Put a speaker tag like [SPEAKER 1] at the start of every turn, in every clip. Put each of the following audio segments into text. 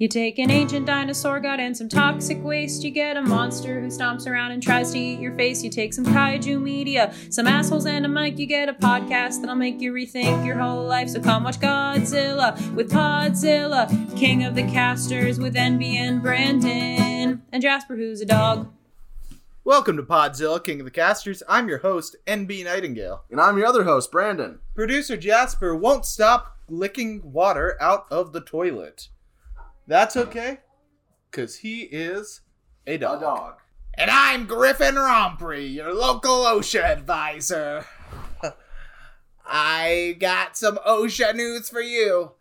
[SPEAKER 1] You take an ancient dinosaur god and some toxic waste. You get a monster who stomps around and tries to eat your face. You take some kaiju media, some assholes, and a mic. You get a podcast that'll make you rethink your whole life. So come watch Godzilla with Podzilla, King of the Casters with NB and Brandon, and Jasper, who's a dog.
[SPEAKER 2] Welcome to Podzilla, King of the Casters. I'm your host, NB Nightingale.
[SPEAKER 3] And I'm your other host, Brandon.
[SPEAKER 2] Producer Jasper won't stop licking water out of the toilet. That's okay, because he is a dog.
[SPEAKER 3] A dog.
[SPEAKER 2] And I'm Griffin Rompre, your local OSHA advisor. I got some OSHA news for you.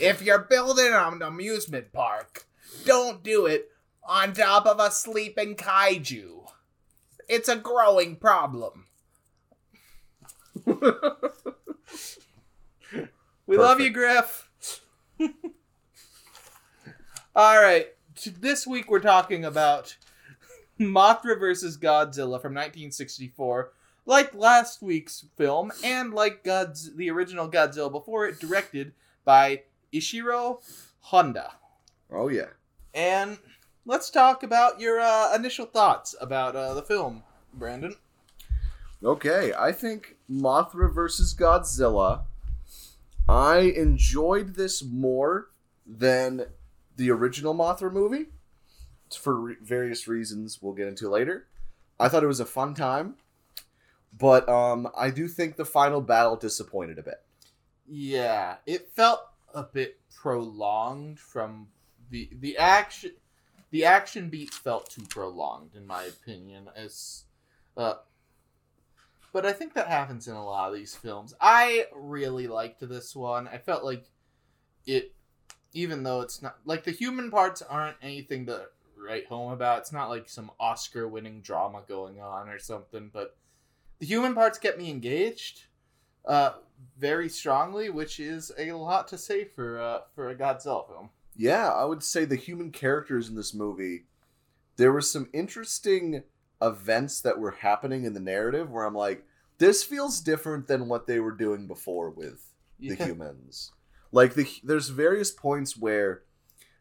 [SPEAKER 2] If you're building an amusement park, don't do it on top of a sleeping kaiju. It's a growing problem. we love you, Griff. All right. This week we're talking about Mothra versus Godzilla from 1964. Like last week's film, and like God's the original Godzilla before it, directed by Ishiro Honda.
[SPEAKER 3] Oh, yeah.
[SPEAKER 2] And let's talk about your uh, initial thoughts about uh, the film, Brandon.
[SPEAKER 3] Okay, I think Mothra versus Godzilla. I enjoyed this more than the original Mothra movie for re- various reasons we'll get into later. I thought it was a fun time, but um, I do think the final battle disappointed a bit.
[SPEAKER 2] Yeah, it felt a bit prolonged from the the action. The action beats felt too prolonged, in my opinion. As, uh, but I think that happens in a lot of these films. I really liked this one. I felt like it, even though it's not like the human parts aren't anything to write home about. It's not like some Oscar-winning drama going on or something. But the human parts get me engaged. Uh, very strongly, which is a lot to say for uh, for a Godzilla film.
[SPEAKER 3] Yeah, I would say the human characters in this movie, there were some interesting events that were happening in the narrative where I'm like, this feels different than what they were doing before with the humans. Like the there's various points where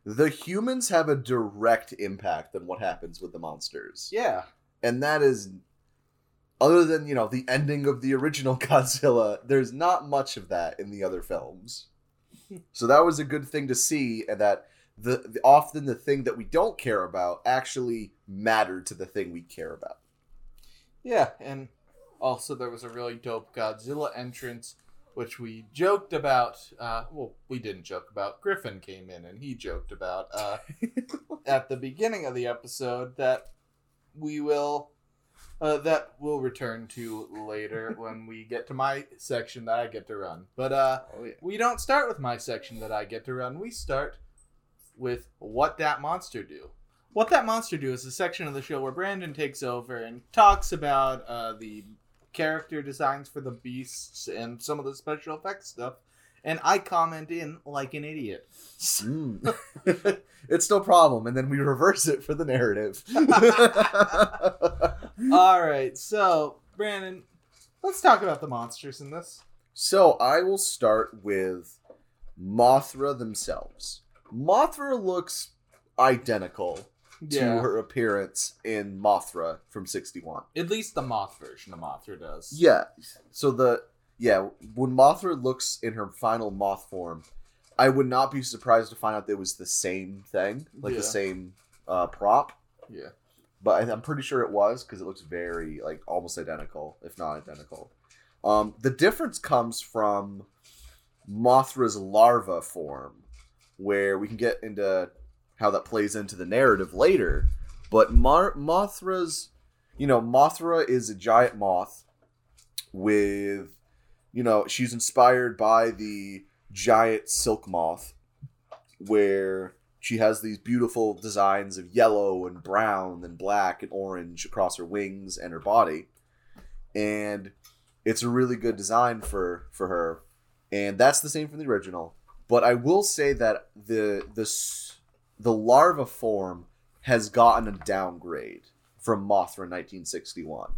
[SPEAKER 3] the humans have a direct impact on what happens with the monsters.
[SPEAKER 2] Yeah,
[SPEAKER 3] And that is other than, you know, the ending of the original Godzilla, there's not much of that in the other films. so that was a good thing to see and that the, the often the thing that we don't care about actually mattered to the thing we care about.
[SPEAKER 2] yeah, and also there was a really dope Godzilla entrance, which we joked about. Uh, well, we didn't joke about. Griffin came in and he joked about uh, at the beginning of the episode that we will. Uh, that we'll return to later when we get to my section that I get to run. But uh,
[SPEAKER 3] Oh yeah.
[SPEAKER 2] we don't start with my section that I get to run. We start with What That Monster Do. What That Monster Do is a section of the show where Brandon takes over and talks about uh, the character designs for the beasts and some of the special effects stuff. And I comment in like an idiot.
[SPEAKER 3] Mm. it's no problem and then we reverse it for the narrative.
[SPEAKER 2] All right, so Brandon, let's talk about the monsters in this.
[SPEAKER 3] So I will start with Mothra themselves. Mothra looks identical to her appearance in Mothra from 61.
[SPEAKER 2] At least the moth version of Mothra does.
[SPEAKER 3] Yeah. So the yeah, when Mothra looks in her final moth form, I would not be surprised to find out that it was the same thing, like
[SPEAKER 2] Yeah.
[SPEAKER 3] the same uh, prop.
[SPEAKER 2] Yeah.
[SPEAKER 3] But I, I'm pretty sure it was because it looks very like almost identical, if not identical. Um, the difference comes from Mothra's larva form, where we can get into how that plays into the narrative later. But Mar- Mothra's, you know, Mothra is a giant moth with, you know, she's inspired by the giant silk moth, where she has these beautiful designs of yellow and brown and black and orange across her wings and her body. And it's a really good design for for her. And that's the same from the original. But I will say that the the s- the larva form has gotten a downgrade from Mothra 1961.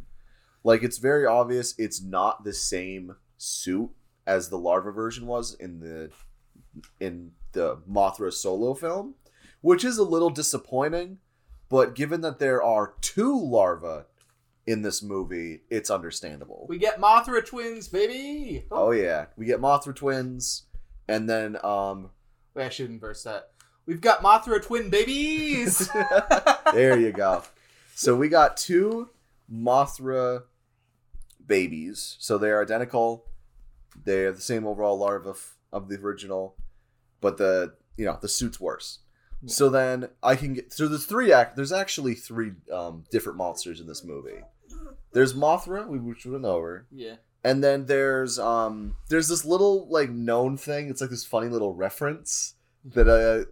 [SPEAKER 3] Like it's very obvious it's not the same suit as the larva version was in the in the Mothra solo film. which is a little disappointing. But given that there are two larvae in this movie, it's understandable.
[SPEAKER 2] We get Mothra twins, baby.
[SPEAKER 3] oh yeah, we get Mothra twins, and then um,
[SPEAKER 2] Wait, I should inverse that. We've got Mothra twin babies.
[SPEAKER 3] there you go. So we got two Mothra babies. So they're identical. They have the same overall larva f- of the original, but the you know the suit's worse.
[SPEAKER 2] Yeah.
[SPEAKER 3] So then I can get so there's three act there's actually three um, different monsters in this movie. There's Mothra, we which we went over,
[SPEAKER 2] yeah.
[SPEAKER 3] and then there's um there's this little like known thing. It's like this funny little reference that uh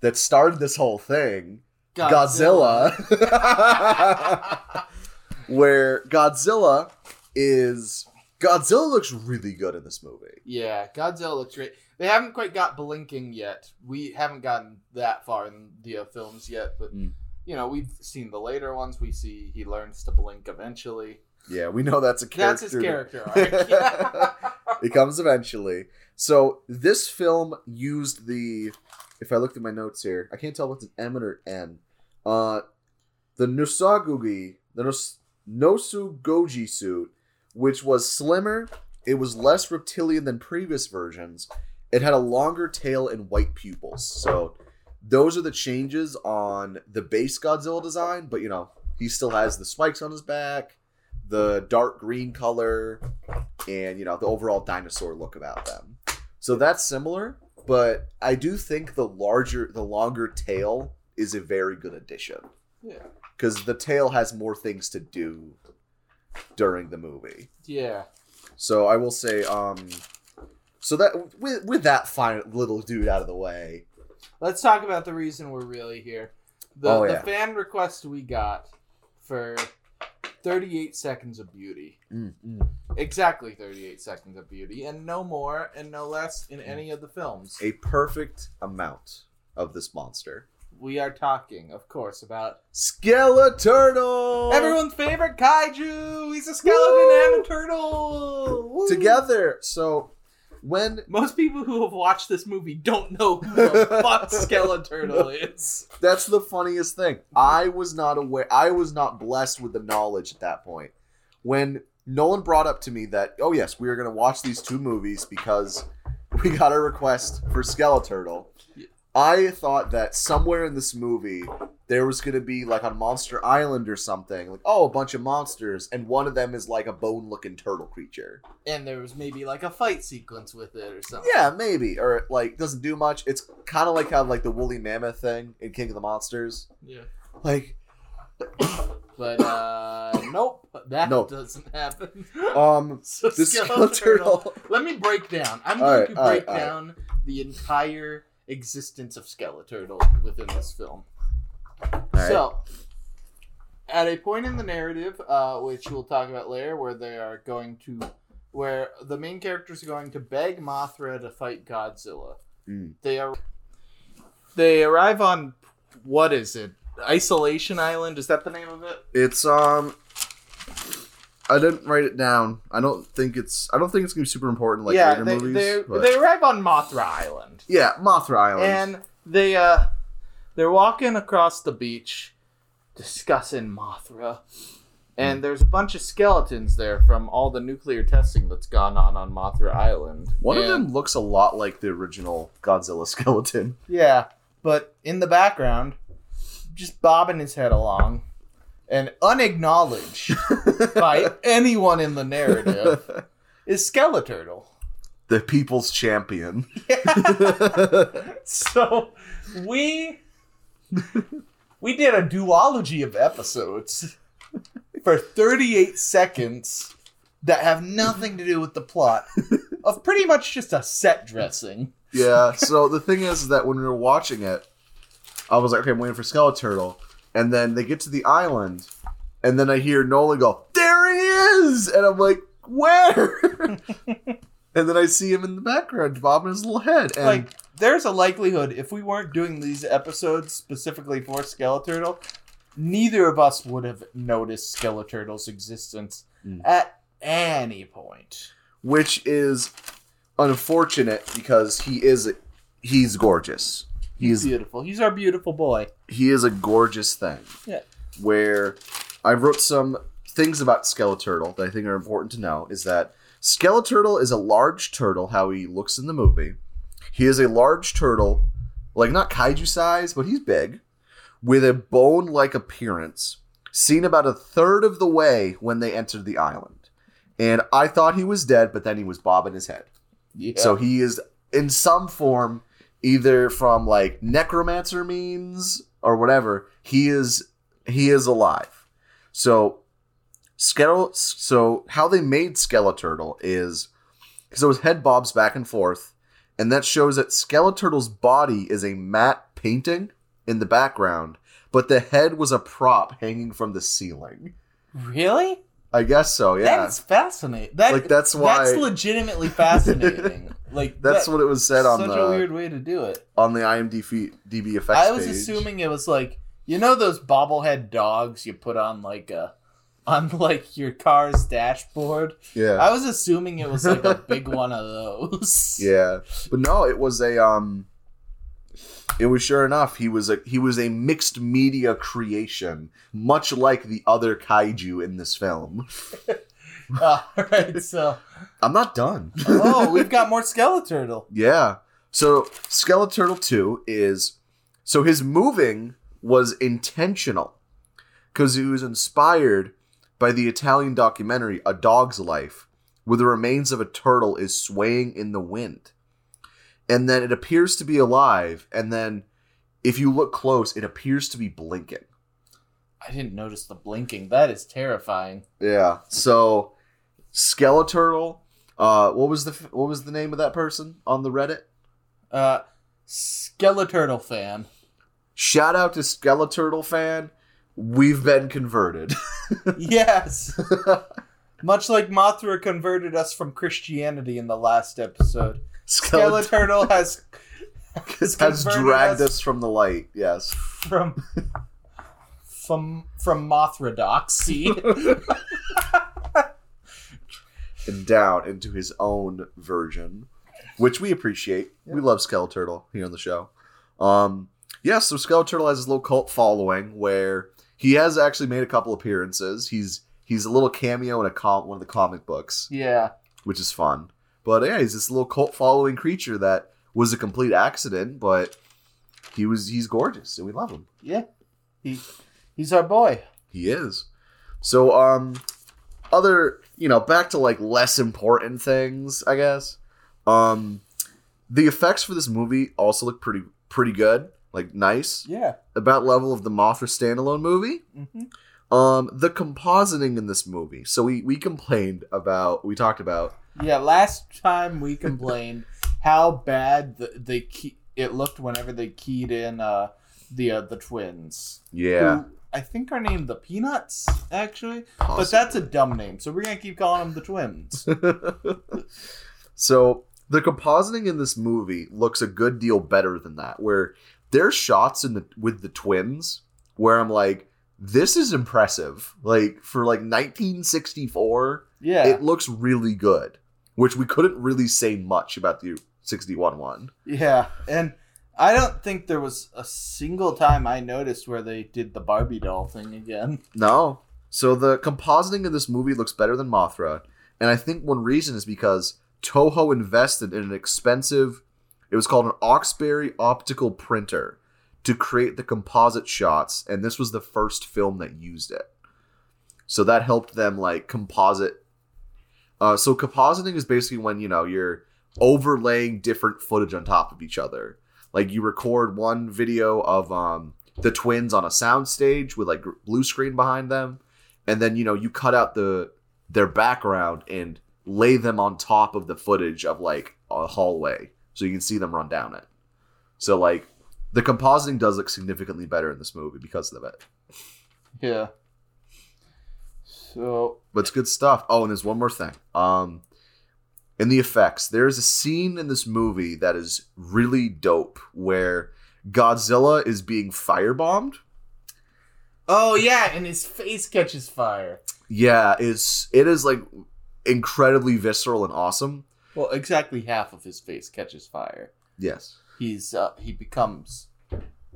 [SPEAKER 3] that started this whole thing. Godzilla, where Godzilla is Godzilla looks really good in this movie.
[SPEAKER 2] yeah, Godzilla looks great. They haven't quite got blinking yet. We haven't gotten that far in the uh, films yet, but
[SPEAKER 3] Mm.
[SPEAKER 2] you know we've seen the later ones. We see he learns to blink eventually.
[SPEAKER 3] Yeah, we know that's a
[SPEAKER 2] That's
[SPEAKER 3] character.
[SPEAKER 2] his character
[SPEAKER 3] it comes eventually. So this film used the if I looked at my notes here, I can't tell what's an M or an N. Uh the Nusagugi, the Nos- Nosugoji suit, which was slimmer, it was less reptilian than previous versions. It had a longer tail and white pupils. So those are the changes on the base Godzilla design, but you know, he still has the spikes on his back, the dark green color, and you know, the overall dinosaur look about them. So that's similar, but I do think the larger the longer tail is a very good addition
[SPEAKER 2] yeah,
[SPEAKER 3] because the tail has more things to do during the movie.
[SPEAKER 2] yeah.
[SPEAKER 3] So I will say, um, so that with with that fine little dude out of the way,
[SPEAKER 2] Let's talk about the reason we're really here. The,
[SPEAKER 3] Oh,
[SPEAKER 2] the fan request we got for 38 seconds of beauty. Mm, mm. Exactly 38 seconds of beauty, and no more and no less in any of the films.
[SPEAKER 3] a perfect amount of this monster.
[SPEAKER 2] We are talking, of course, about
[SPEAKER 3] Skeleturtle.
[SPEAKER 2] everyone's favorite kaiju. He's a skeleton and a turtle. Woo!
[SPEAKER 3] together. So when
[SPEAKER 2] Most people who have watched this movie don't know who the fuck Skeleturtle is.
[SPEAKER 3] That's the funniest thing. I was not aware. I was not blessed with the knowledge at that point. When Nolan brought up to me that, oh yes, we are going to watch these two movies because we got a request for Skeleturtle. I thought that somewhere in this movie there was going to be like on Monster Island or something, like oh a bunch of monsters, and one of them is like a bone-looking turtle creature.
[SPEAKER 2] And there was maybe like a fight sequence with it or something.
[SPEAKER 3] Yeah, maybe, or like doesn't do much. It's kind of like how like the woolly mammoth thing in King of the Monsters.
[SPEAKER 2] Yeah.
[SPEAKER 3] Like
[SPEAKER 2] But uh nope, that
[SPEAKER 3] Nope.
[SPEAKER 2] doesn't happen.
[SPEAKER 3] um
[SPEAKER 2] So
[SPEAKER 3] the
[SPEAKER 2] Skeleturtle.
[SPEAKER 3] Skeleturtle.
[SPEAKER 2] Let me break down. I'm
[SPEAKER 3] All
[SPEAKER 2] going
[SPEAKER 3] right,
[SPEAKER 2] to break
[SPEAKER 3] right.
[SPEAKER 2] down the entire existence of Skeleturtle within this film. So, at a point in the narrative, uh, which we'll talk about later, where they are going to, where the main characters are going to beg Mothra to fight Godzilla.
[SPEAKER 3] Mm.
[SPEAKER 2] They are, they arrive on what is it? Isolation Island? Is that the name of it?
[SPEAKER 3] It's um I didn't write it down. I don't think it's I don't think it's gonna be super important like
[SPEAKER 2] yeah,
[SPEAKER 3] later
[SPEAKER 2] they,
[SPEAKER 3] movies.
[SPEAKER 2] they,
[SPEAKER 3] but-
[SPEAKER 2] they arrive on Mothra Island.
[SPEAKER 3] yeah, Mothra Island.
[SPEAKER 2] and they uh they're walking across the beach discussing Mothra. And there's a bunch of skeletons there from all the nuclear testing that's gone on on Mothra Island.
[SPEAKER 3] One of them looks a lot like the original Godzilla skeleton.
[SPEAKER 2] Yeah, but in the background, just bobbing his head along and unacknowledged by anyone in the narrative is Skeleturtle.
[SPEAKER 3] the people's champion.
[SPEAKER 2] so we we did a duology of episodes for 38 seconds that have nothing to do with the plot of pretty much just a set dressing.
[SPEAKER 3] yeah, so the thing is that when we were watching it, I was like, okay, I'm waiting for Skeleturtle. And then they get to the island, and then I hear Nolan go, is! And I'm like, Where? and then I see him in the background bobbing his little head. And
[SPEAKER 2] like there's a likelihood if we weren't doing these episodes specifically for Skeleturtle, neither of us would have noticed Skeleturtle's existence
[SPEAKER 3] Mm.
[SPEAKER 2] at any point.
[SPEAKER 3] which is unfortunate because he is he's gorgeous. He
[SPEAKER 2] He's beautiful. He's our beautiful boy.
[SPEAKER 3] he is a gorgeous thing.
[SPEAKER 2] Yeah.
[SPEAKER 3] Where I wrote some things about Skeleturtle that I think are important to know is that Skeleturtle is a large turtle, how he looks in the movie. He is a large turtle, like not kaiju size, but he's big, with a bone like appearance, seen about a third of the way when they entered the island. And I thought he was dead, but then he was bobbing his head.
[SPEAKER 2] Yeah.
[SPEAKER 3] So he is in some form, either from like necromancer means or whatever. He is he is alive. So Skele- so how they made Skeleturtle is because his head bobs back and forth, and that shows that Skeleturtle's body is a matte painting in the background, but the head was a prop hanging from the ceiling.
[SPEAKER 2] really?
[SPEAKER 3] I guess so. Yeah,
[SPEAKER 2] That's fascinating. That,
[SPEAKER 3] Like, that's why-
[SPEAKER 2] That's legitimately fascinating. like
[SPEAKER 3] that's
[SPEAKER 2] that-
[SPEAKER 3] what it was said on
[SPEAKER 2] such
[SPEAKER 3] the
[SPEAKER 2] a weird way to do it.
[SPEAKER 3] on the IMDb DB effects.
[SPEAKER 2] I was
[SPEAKER 3] page.
[SPEAKER 2] assuming it was like you know those bobblehead dogs you put on like a on like your car's dashboard.
[SPEAKER 3] Yeah.
[SPEAKER 2] I was assuming it was like a big one of those.
[SPEAKER 3] Yeah, but no, it was a um. It was sure enough. He was a he was a mixed media creation, much like the other kaiju in this film.
[SPEAKER 2] All right, so
[SPEAKER 3] I'm not done.
[SPEAKER 2] oh, we've got more Skeleturtle.
[SPEAKER 3] yeah. So Skeleturtle Two is so his moving was intentional because he was inspired by the Italian documentary A Dog's Life, where the remains of a turtle is swaying in the wind. And then it appears to be alive, and then if you look close, it appears to be blinking.
[SPEAKER 2] I didn't notice the blinking. That is terrifying.
[SPEAKER 3] Yeah. So Skeleturtle, uh what was the what was the name of that person on the Reddit?
[SPEAKER 2] Uh, Skeleturtle fan.
[SPEAKER 3] Shout out to Skeleturtle fan. We've been converted.
[SPEAKER 2] Yes. Much like Mothra converted us from Christianity in the last episode,
[SPEAKER 3] Skeleturtle
[SPEAKER 2] Skeleturtle has
[SPEAKER 3] has dragged
[SPEAKER 2] us
[SPEAKER 3] us from the light. Yes.
[SPEAKER 2] from from from Mothradoxy.
[SPEAKER 3] and down into his own version, which we appreciate. We love Skeleturtle here on the show. Um, yeah, so Skeleturtle has his little cult following where he has actually made a couple appearances. He's he's a little cameo in a com- one of the comic books,
[SPEAKER 2] yeah.
[SPEAKER 3] which is fun. But yeah, he's this little cult following creature that was a complete accident, but he was he's gorgeous and we love him.
[SPEAKER 2] Yeah. He he's our boy.
[SPEAKER 3] He is. So, um, other, you know, back to like less important things, I guess. Um, the effects for this movie also look pretty, pretty good, like nice,
[SPEAKER 2] Yeah.
[SPEAKER 3] about level of the Mothra standalone movie.
[SPEAKER 2] hmm
[SPEAKER 3] Um, the compositing in this movie. So we we complained about, we talked about,
[SPEAKER 2] Yeah. Last time we complained how bad the, they key, it looked whenever they keyed in uh the uh, the twins.
[SPEAKER 3] yeah,
[SPEAKER 2] Who I think are named the Peanuts actually, but that's a dumb name, so we're gonna keep calling them the twins.
[SPEAKER 3] so the compositing in this movie looks a good deal better than that. Where there's shots in the with the twins where I'm like, this is impressive. Like for like 1964,
[SPEAKER 2] Yeah.
[SPEAKER 3] it looks really good. Which we couldn't really say much about the 61 one.
[SPEAKER 2] Yeah, and I don't think there was a single time I noticed where they did the Barbie doll thing again.
[SPEAKER 3] No. So the compositing of this movie looks better than Mothra, and I think one reason is because Toho invested in an expensive it was called an Oxberry optical printer to create the composite shots, and this was the first film that used it. So that helped them like composite uh, so compositing is basically when you know you're overlaying different footage on top of each other. Like you record one video of um, the twins on a soundstage with like blue screen behind them, and then you know you cut out the their background and lay them on top of the footage of like a hallway, so you can see them run down it. So like the compositing does look significantly better in this movie because of it.
[SPEAKER 2] Yeah. So
[SPEAKER 3] but it's good stuff. Oh, and there's one more thing. Um, in the effects, there's a scene in this movie that is really dope where Godzilla is being firebombed.
[SPEAKER 2] Oh yeah, and his face catches fire.
[SPEAKER 3] Yeah, it's it is like incredibly visceral and awesome.
[SPEAKER 2] Well, exactly half of his face catches fire.
[SPEAKER 3] Yes.
[SPEAKER 2] he's uh, he becomes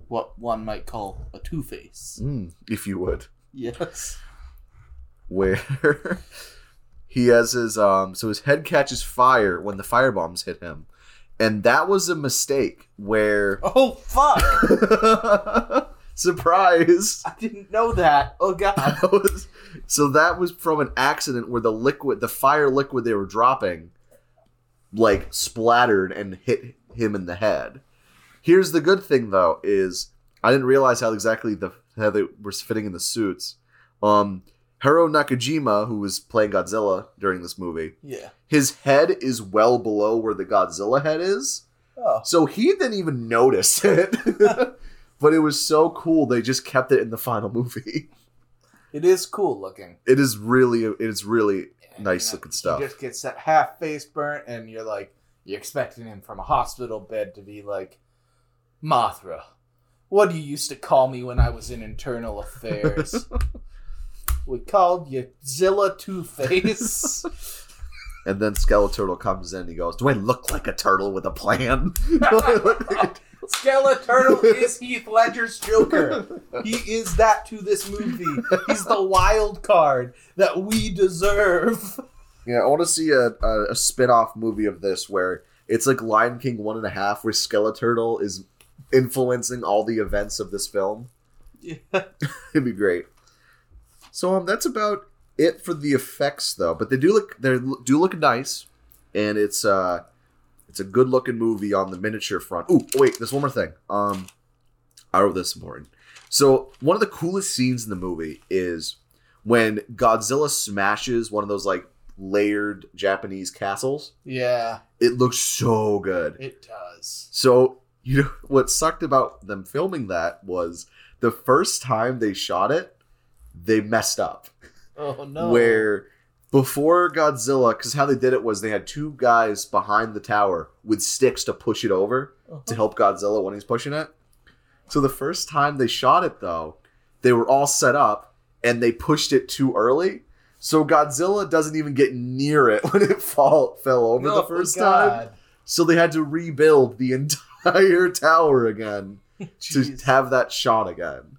[SPEAKER 2] what one might call a Two Face.
[SPEAKER 3] Mm, if you would.
[SPEAKER 2] Yes.
[SPEAKER 3] where he has his um so his head catches fire when the fire bombs hit him and that was a mistake where
[SPEAKER 2] Oh fuck!
[SPEAKER 3] surprise
[SPEAKER 2] I didn't know that. Oh god.
[SPEAKER 3] That was- so that was from an accident where the liquid the fire liquid they were dropping like splattered and hit him in the head here's the good thing though is i didn't realize how exactly the how they were fitting in the suits um haruo nakajima who was playing godzilla during this movie
[SPEAKER 2] Yeah.
[SPEAKER 3] his head is well below where the godzilla head is
[SPEAKER 2] Oh.
[SPEAKER 3] so he didn't even notice it but it was so cool they just kept it in the final movie
[SPEAKER 2] It is cool looking.
[SPEAKER 3] it is really it is really
[SPEAKER 2] And,
[SPEAKER 3] Nice
[SPEAKER 2] you know,
[SPEAKER 3] looking stuff.
[SPEAKER 2] He just gets that half face burnt, and you're like, you're expecting him from a hospital bed to be like, Mothra, what do you used to call me when I was in internal affairs? we called you Zilla Two Face.
[SPEAKER 3] and then skeleturtle comes in he goes do i look like a turtle with a plan Do I look like
[SPEAKER 2] Skeleturtle is Heath Ledger's Joker. He is that to this movie. He's the wild card that we deserve.
[SPEAKER 3] Yeah, I want to see a, a, a spin off movie of this where it's like Lion King one and a half, where Skeleturtle is influencing all the events of this film.
[SPEAKER 2] Yeah.
[SPEAKER 3] It'd be great. So um, that's about it for the effects, though. But they do look they do look nice, and it's uh, it's a good looking movie on the miniature front. Ooh, wait, there's one more thing. Um, I wrote this important. So one of the coolest scenes in the movie is when Godzilla smashes one of those like layered Japanese castles.
[SPEAKER 2] Yeah,
[SPEAKER 3] It looks so good.
[SPEAKER 2] it does.
[SPEAKER 3] So, you know, what sucked about them filming that was the first time they shot it, they messed up.
[SPEAKER 2] Oh no.
[SPEAKER 3] Where before Godzilla, because how they did it was they had two guys behind the tower with sticks to push it over to help Godzilla when he's pushing it. So the first time they shot it, though, they were all set up and they pushed it too early. So Godzilla doesn't even get near it when it fall fell over the
[SPEAKER 2] Oh,
[SPEAKER 3] first time. So they had to rebuild the entire tower again to have that shot again.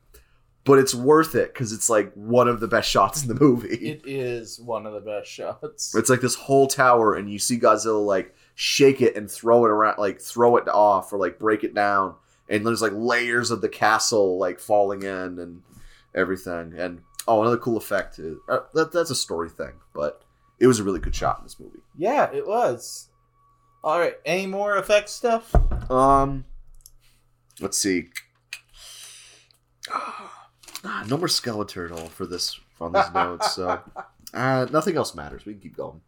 [SPEAKER 3] But it's worth it because it's like one of the best shots in the movie.
[SPEAKER 2] It is one of the best shots.
[SPEAKER 3] it's like this whole tower, and you see Godzilla like shake it and throw it around, like throw it off or like break it down, and there's like layers of the castle like falling in and everything. And oh, another cool effect is uh, that that's a story thing, but it was a really good shot in this movie.
[SPEAKER 2] Yeah, it was. All right, any more effect stuff?
[SPEAKER 3] Um, let's see. Ah, no more Skeleturtle for this on these notes. So uh, nothing else matters. We can keep going.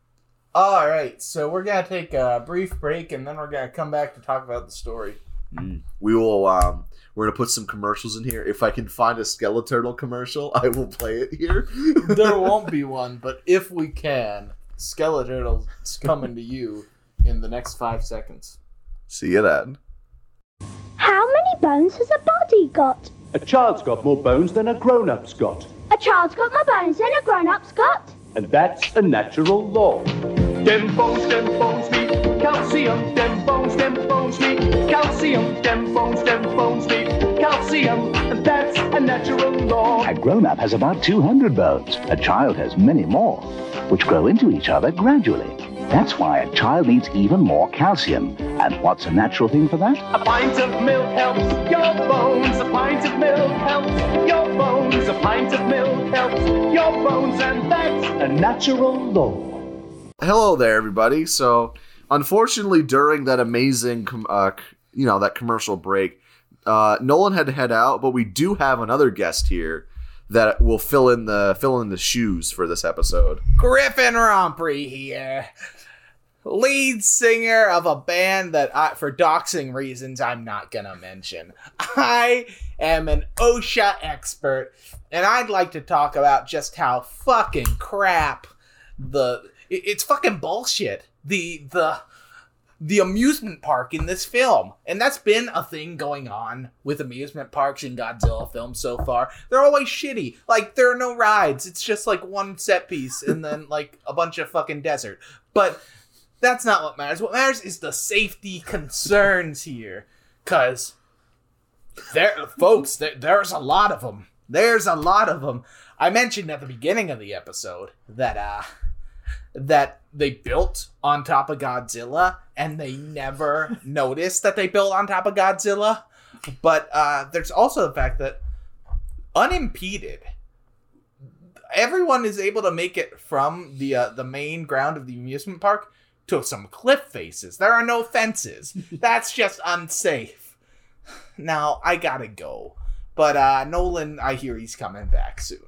[SPEAKER 2] All right, so we're gonna take a brief break, and then we're gonna come back to talk about the story.
[SPEAKER 3] We will. Um, we're gonna put some commercials in here. If I can find a Skeleturtle commercial, I will play it here.
[SPEAKER 2] there won't be one, but if we can, Skeleturtle's coming to you in the next five seconds.
[SPEAKER 3] See you then.
[SPEAKER 4] How many bones has a body got?
[SPEAKER 5] A child's got more bones than a grown-up's got.
[SPEAKER 4] A child's got more bones than a grown-up's got.
[SPEAKER 5] And that's a natural law. Dem bones, dem bones need calcium. Dem bones, dem bones need calcium. Dem bones, dem bones need calcium. And that's a natural law.
[SPEAKER 6] A grown up has about 200 bones. A child has many more, which grow into each other gradually. That's why a child needs even more calcium. And what's a natural thing for that?
[SPEAKER 5] A pint of milk helps your bones. A pint of milk helps your bones. A pint of milk helps your bones. And that's a natural law.
[SPEAKER 3] Hello there, everybody. So, unfortunately, during that amazing, com- uh, you know, that commercial break, uh, Nolan had to head out, but we do have another guest here that will fill in the fill in the shoes for this episode.
[SPEAKER 2] Griffin Romprey here, lead singer of a band that, I, for doxing reasons, I'm not gonna mention. I am an OSHA expert, and I'd like to talk about just how fucking crap the it- it's fucking bullshit. The the the amusement park in this film. And that's been a thing going on with amusement parks in Godzilla films so far. They're always shitty. Like there are no rides. It's just like one set piece and then like a bunch of fucking desert. But that's not what matters. What matters is the safety concerns here. Cause there, folks, there, there's a lot of them. There's a lot of them. I mentioned at the beginning of the episode that uh that they built on top of Godzilla and they never noticed that they built on top of Godzilla. But uh there's also the fact that unimpeded everyone is able to make it from the uh, the main ground of the amusement park to some cliff faces. There are no fences. That's just unsafe. Now I gotta go, but uh, Nolan, I hear he's coming back soon.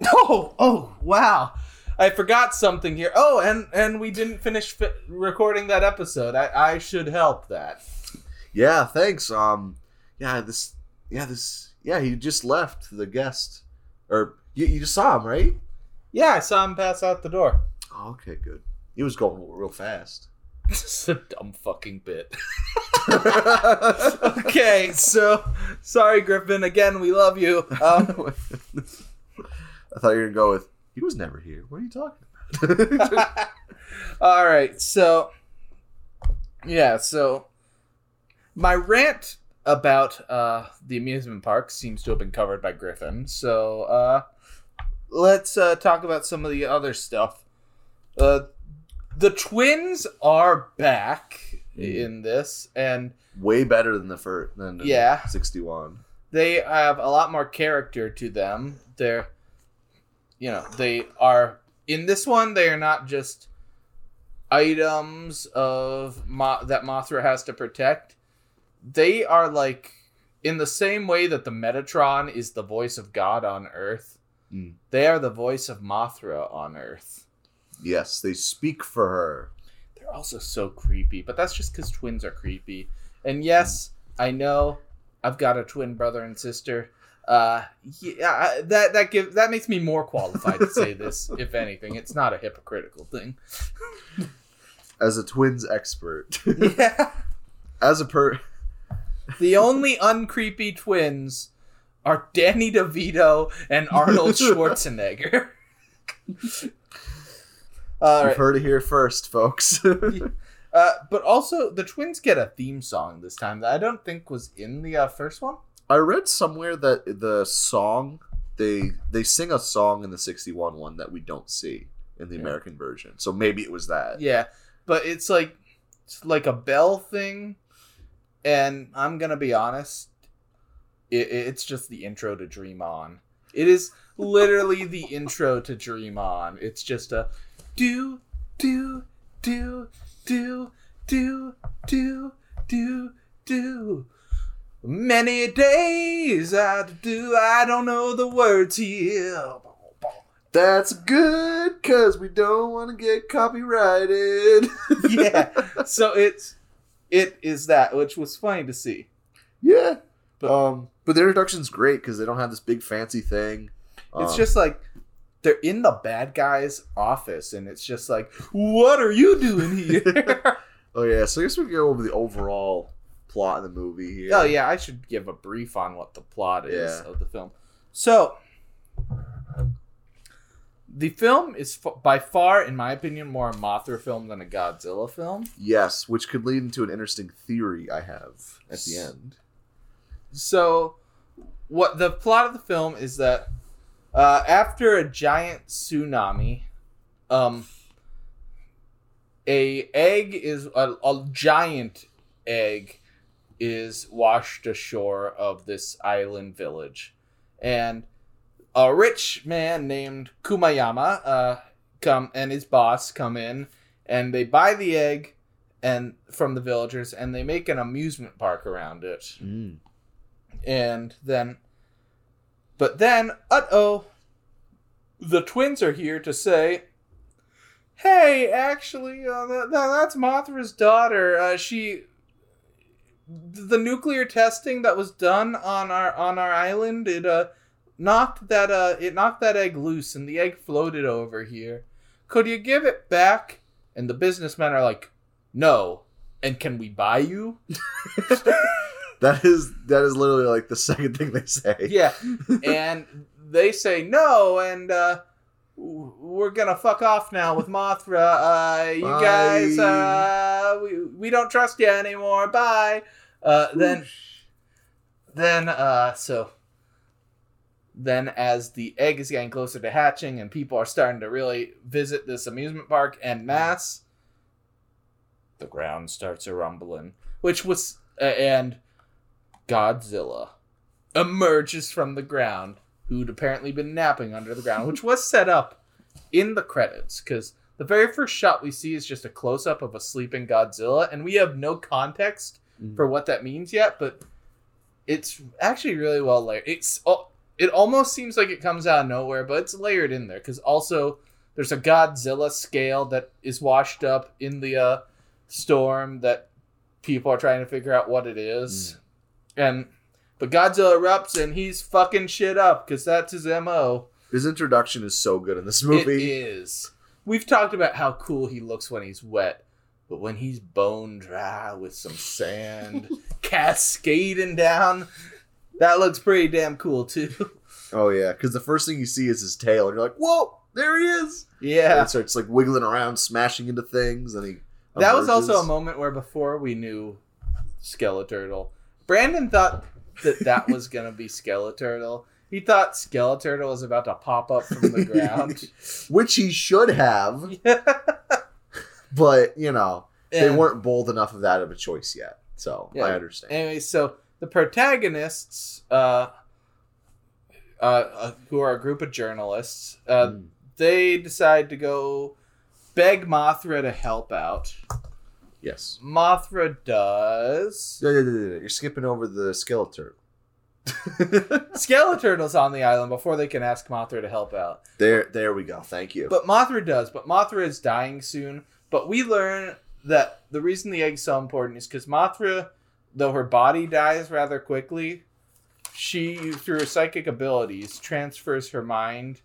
[SPEAKER 2] Oh, oh, wow! I forgot something here. Oh, and and we didn't finish fi- recording that episode. I I should help that.
[SPEAKER 3] Yeah, thanks. Um, yeah, this, yeah, this, yeah, he just left the guest, or you, you just saw him, right?
[SPEAKER 2] Yeah, I saw him pass out the door.
[SPEAKER 3] Oh, okay, good. He was going real fast.
[SPEAKER 2] This is a dumb fucking bit. okay, so sorry, Griffin. Again, we love you. Um,
[SPEAKER 3] I thought you were gonna go with. He was never here. What are you talking about?
[SPEAKER 2] all right, so yeah, so my rant about uh, the amusement park seems to have been covered by Griffin. So uh, let's uh, talk about some of the other stuff. Uh, the twins are back in this, and
[SPEAKER 3] Way better than the first. Than
[SPEAKER 2] Yeah.
[SPEAKER 3] sixty-one.
[SPEAKER 2] they have a lot more character to them. They're, you know, they are in this one. They are not just items of Mo- that Mothra has to protect. They are like in the same way that the Metatron is the voice of God on Earth.
[SPEAKER 3] Mm.
[SPEAKER 2] They are the voice of Mothra on Earth.
[SPEAKER 3] Yes, they speak for her.
[SPEAKER 2] They're also so creepy, but that's just because twins are creepy. And yes, I know I've got a twin brother and sister. Uh, yeah, that that gives that makes me more qualified to say this. If anything, it's not a hypocritical thing.
[SPEAKER 3] As a twins expert,
[SPEAKER 2] Yeah,
[SPEAKER 3] as a per,
[SPEAKER 2] the only uncreepy twins are Danny DeVito and Arnold Schwarzenegger. All
[SPEAKER 3] you've
[SPEAKER 2] right.
[SPEAKER 3] heard it here first, folks.
[SPEAKER 2] Uh, but also, the twins get a theme song this time that I don't think was in the uh, first one.
[SPEAKER 3] I read somewhere that the song they they sing a song in the sixty-one one that we don't see in the
[SPEAKER 2] Yeah.
[SPEAKER 3] American version. So maybe it was that.
[SPEAKER 2] Yeah, but it's like it's like a bell thing, and I'm gonna be honest, it, it's just the intro to Dream On. It is literally the intro to Dream On. It's just a do do do do do do do do. Many days I do. I don't know the words here.
[SPEAKER 3] That's good because we don't want to get copyrighted.
[SPEAKER 2] yeah. So it's it is that, which was funny to see.
[SPEAKER 3] yeah.
[SPEAKER 2] But-
[SPEAKER 3] um, but the introduction's great because they don't have this big fancy thing.
[SPEAKER 2] It's
[SPEAKER 3] Um,
[SPEAKER 2] just like they're in the bad guy's office, and it's just like, what are you doing here?
[SPEAKER 3] oh yeah. So I guess we go over the overall plot in the movie here.
[SPEAKER 2] oh yeah, I should give a brief on what the plot is
[SPEAKER 3] Yeah.
[SPEAKER 2] of the film. So. The film is f- by far, in my opinion, more a Mothra film than a Godzilla film.
[SPEAKER 3] Yes, which could lead into an interesting theory I have at the end.
[SPEAKER 2] So, what the plot of the film is that uh, after a giant tsunami, um, a egg is a, a giant egg is washed ashore of this island village, and a rich man named Kumayama uh, come and his boss come in and they buy the egg and from the villagers and they make an amusement park around it.
[SPEAKER 3] Mm.
[SPEAKER 2] and then but then uh-oh the twins are here to say hey actually uh, that, that, that's mothra's daughter. Uh, she the nuclear testing that was done on our on our island it uh knocked that uh it knocked that egg loose and the egg floated over here could you give it back and the businessmen are like no and can we buy you
[SPEAKER 3] That is that is literally like the second thing they say.
[SPEAKER 2] yeah and they say no and uh we're gonna fuck off now with Mothra. Uh, you
[SPEAKER 3] Bye.
[SPEAKER 2] guys, uh, we, we don't trust you anymore. Bye. Uh, then, then, uh, so then as the egg is getting closer to hatching and people are starting to really visit this amusement park en masse, the ground starts a rumbling, which was uh, and Godzilla emerges from the ground, who'd apparently been napping under the ground, which was set up in the credits because the very first shot we see is just a close up of a sleeping Godzilla, and we have no context
[SPEAKER 3] Mhm.
[SPEAKER 2] for what that means yet, but it's actually really well layered. It's al- it almost seems like it comes out of nowhere, but it's layered in there because also there's a Godzilla scale that is washed up in the uh, storm that people are trying to figure out what it is, and but Godzilla erupts and he's fucking shit up because that's his mo.
[SPEAKER 3] His introduction is so good in this
[SPEAKER 2] It
[SPEAKER 3] movie.
[SPEAKER 2] is. We've talked about how cool he looks when he's wet, but when he's bone dry with some sand cascading down, that looks pretty damn cool too.
[SPEAKER 3] Oh yeah, because the first thing you see is his tail, and you're like, "Whoa, there he is!" And
[SPEAKER 2] Yeah.
[SPEAKER 3] it starts like wiggling around, smashing into things, and he.
[SPEAKER 2] That was also a moment where before we knew Skeleturtle, Brandon thought that that was gonna be Skeleturtle. He thought Skeleturtle was about to pop up from the ground.
[SPEAKER 3] which he should have, but you know they weren't bold enough of that of a choice yet. So
[SPEAKER 2] Yeah.
[SPEAKER 3] I understand.
[SPEAKER 2] Anyway, so the protagonists, uh, uh, uh, who are a group of journalists, uh,
[SPEAKER 3] Mm.
[SPEAKER 2] they decide to go beg Mothra to help out.
[SPEAKER 3] yes.
[SPEAKER 2] Mothra does.
[SPEAKER 3] Yeah, yeah, yeah, yeah, You're skipping over the skeleton.
[SPEAKER 2] Skeleturtle's on the island before they can ask Mothra to help out.
[SPEAKER 3] there, there we go. Thank you.
[SPEAKER 2] But Mothra does. But Mothra is dying soon. But we learn that the reason the egg's so important is because Mothra, though her body dies rather quickly, she, through her psychic abilities, transfers her mind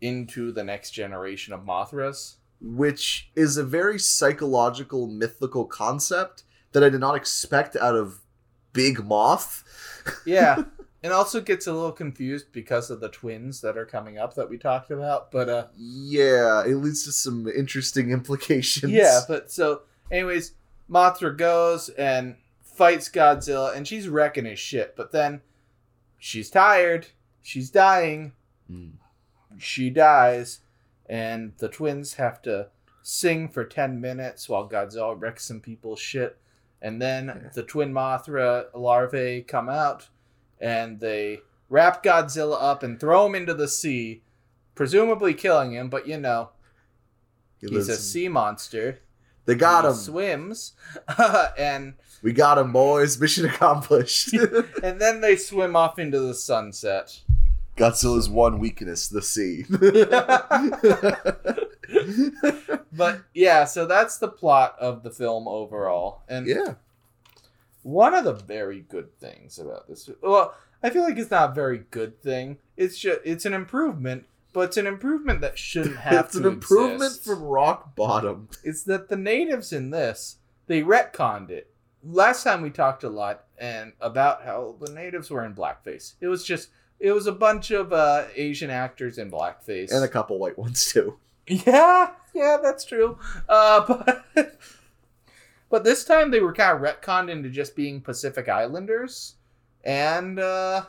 [SPEAKER 2] into the next generation of Mothras.
[SPEAKER 3] which is a very psychological, mythical concept that I did not expect out of Big Moth.
[SPEAKER 2] Yeah. and also gets a little confused because of the twins that are coming up that we talked about. But uh
[SPEAKER 3] Yeah, it leads to some interesting implications.
[SPEAKER 2] Yeah, but so, anyways, Mothra goes and fights Godzilla, and she's wrecking his shit. But then she's tired. She's dying.
[SPEAKER 3] Mm.
[SPEAKER 2] She dies, and the twins have to sing for 10 minutes while Godzilla wrecks some people's shit. And then the twin Mothra larvae come out, and they wrap Godzilla up and throw him into the sea, presumably killing him, but you know,
[SPEAKER 3] He
[SPEAKER 2] he's a sea monster.
[SPEAKER 3] They got
[SPEAKER 2] He
[SPEAKER 3] him.
[SPEAKER 2] Swims, and
[SPEAKER 3] We got him, boys. Mission accomplished.
[SPEAKER 2] and then they swim off into the sunset.
[SPEAKER 3] Godzilla's one weakness, the sea.
[SPEAKER 2] But yeah, so that's the plot of the film overall. And
[SPEAKER 3] yeah.
[SPEAKER 2] One of the very good things about this, well, I feel like it's not a very good thing. It's just it's an improvement, but it's an improvement that shouldn't have
[SPEAKER 3] it's
[SPEAKER 2] to
[SPEAKER 3] an improvement
[SPEAKER 2] exist.
[SPEAKER 3] from rock bottom.
[SPEAKER 2] It's that the natives in this they retconned it. Last time we talked a lot and about how the natives were in blackface. It was just it was a bunch of uh, Asian actors in blackface.
[SPEAKER 3] And a couple white ones too.
[SPEAKER 2] Yeah, yeah, that's true. Uh, but but this time they were kind of retconned into just being Pacific Islanders, and uh,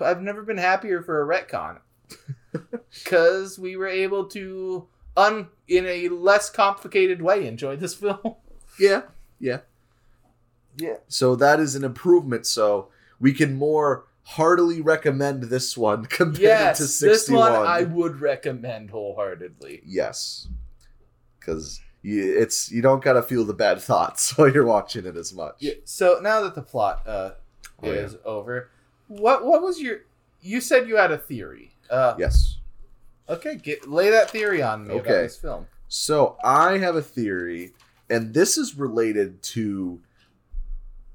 [SPEAKER 2] I've never been happier for a retcon because we were able to un in a less complicated way enjoy this film.
[SPEAKER 3] Yeah. Yeah.
[SPEAKER 2] Yeah.
[SPEAKER 3] So that is an improvement. So we can more heartily recommend this one compared
[SPEAKER 2] yes,
[SPEAKER 3] to
[SPEAKER 2] this
[SPEAKER 3] 61.
[SPEAKER 2] one I would recommend wholeheartedly.
[SPEAKER 3] Yes. Because you, it's you don't gotta feel the bad thoughts while you're watching it as much.
[SPEAKER 2] Yeah, so now that the plot uh,
[SPEAKER 3] Oh, yeah.
[SPEAKER 2] is over, what what was your? You said you had a theory. Uh,
[SPEAKER 3] Yes.
[SPEAKER 2] Okay, get lay that theory on me about
[SPEAKER 3] Okay.
[SPEAKER 2] this film.
[SPEAKER 3] So I have a theory, and this is related to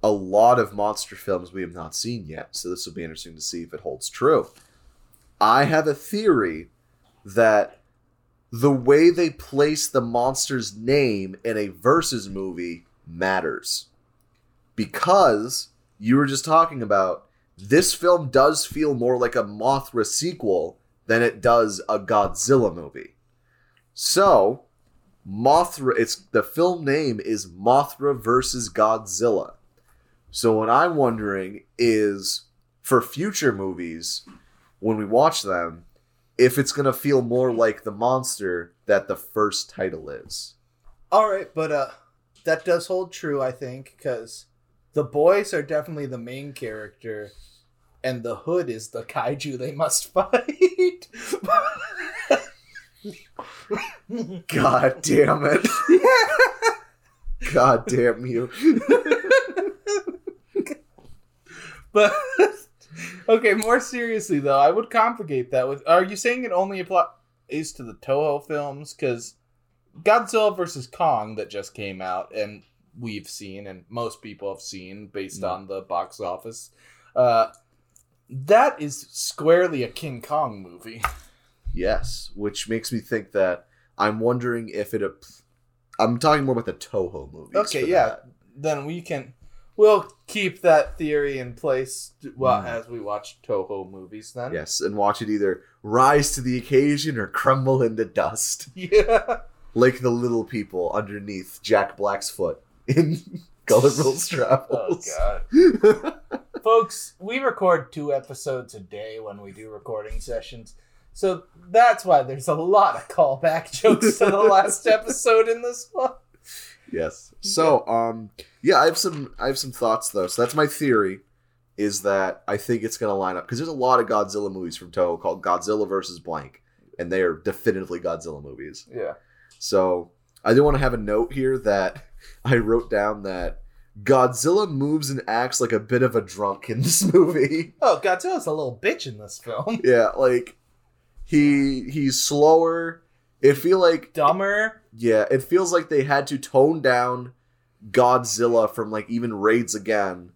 [SPEAKER 3] a lot of monster films we have not seen yet. So this will be interesting to see if it holds true. I have a theory that the way they place the monster's name in a versus movie matters. Because you were just talking about this film does feel more like a Mothra sequel than it does a Godzilla movie. So, Mothra it's the film name is Mothra versus Godzilla. So what I'm wondering is for future movies when we watch them if it's going to feel more like the monster that the first title is.
[SPEAKER 7] All right, but uh, that does hold true, I think, because the boys are definitely the main character, and the hood is the kaiju they must fight.
[SPEAKER 3] God damn it. God damn you.
[SPEAKER 2] But okay, more seriously though, I would complicate that with. Are you saying it only applies to the Toho films? Because Godzilla versus Kong that just came out and we've seen and most people have seen based
[SPEAKER 3] Mm.
[SPEAKER 2] on the box office, uh, that is squarely a King Kong movie.
[SPEAKER 3] Yes, which makes me think that I'm wondering if it. ap- I'm talking more about the Toho movies.
[SPEAKER 2] Okay, yeah.
[SPEAKER 3] that.
[SPEAKER 2] Then we can. We'll keep that theory in place well
[SPEAKER 3] Mm.
[SPEAKER 2] as we watch Toho movies. Then,
[SPEAKER 3] Yes, and watch it either rise to the occasion or crumble into dust,
[SPEAKER 2] yeah.
[SPEAKER 3] like the little people underneath Jack Black's foot in Gulliver's
[SPEAKER 2] Oh
[SPEAKER 3] Travels.
[SPEAKER 2] god. Folks, we record two episodes a day when we do recording sessions. So that's why there's a lot of callback jokes to the last episode in this one.
[SPEAKER 3] Yes. So, um, yeah, I have some, I have some thoughts though. So that's my theory, is that I think it's gonna line up because there's a lot of Godzilla movies from Toho called Godzilla versus blank, and they are definitively Godzilla movies.
[SPEAKER 2] Yeah.
[SPEAKER 3] So I do want to have a note here that I wrote down that Godzilla moves and acts like a bit of a drunk in this movie.
[SPEAKER 2] Oh, Godzilla's a little bitch in this film.
[SPEAKER 3] yeah, like he he's slower. It feel like
[SPEAKER 2] Dumber.
[SPEAKER 3] yeah, it feels like they had to tone down Godzilla from like even raids again,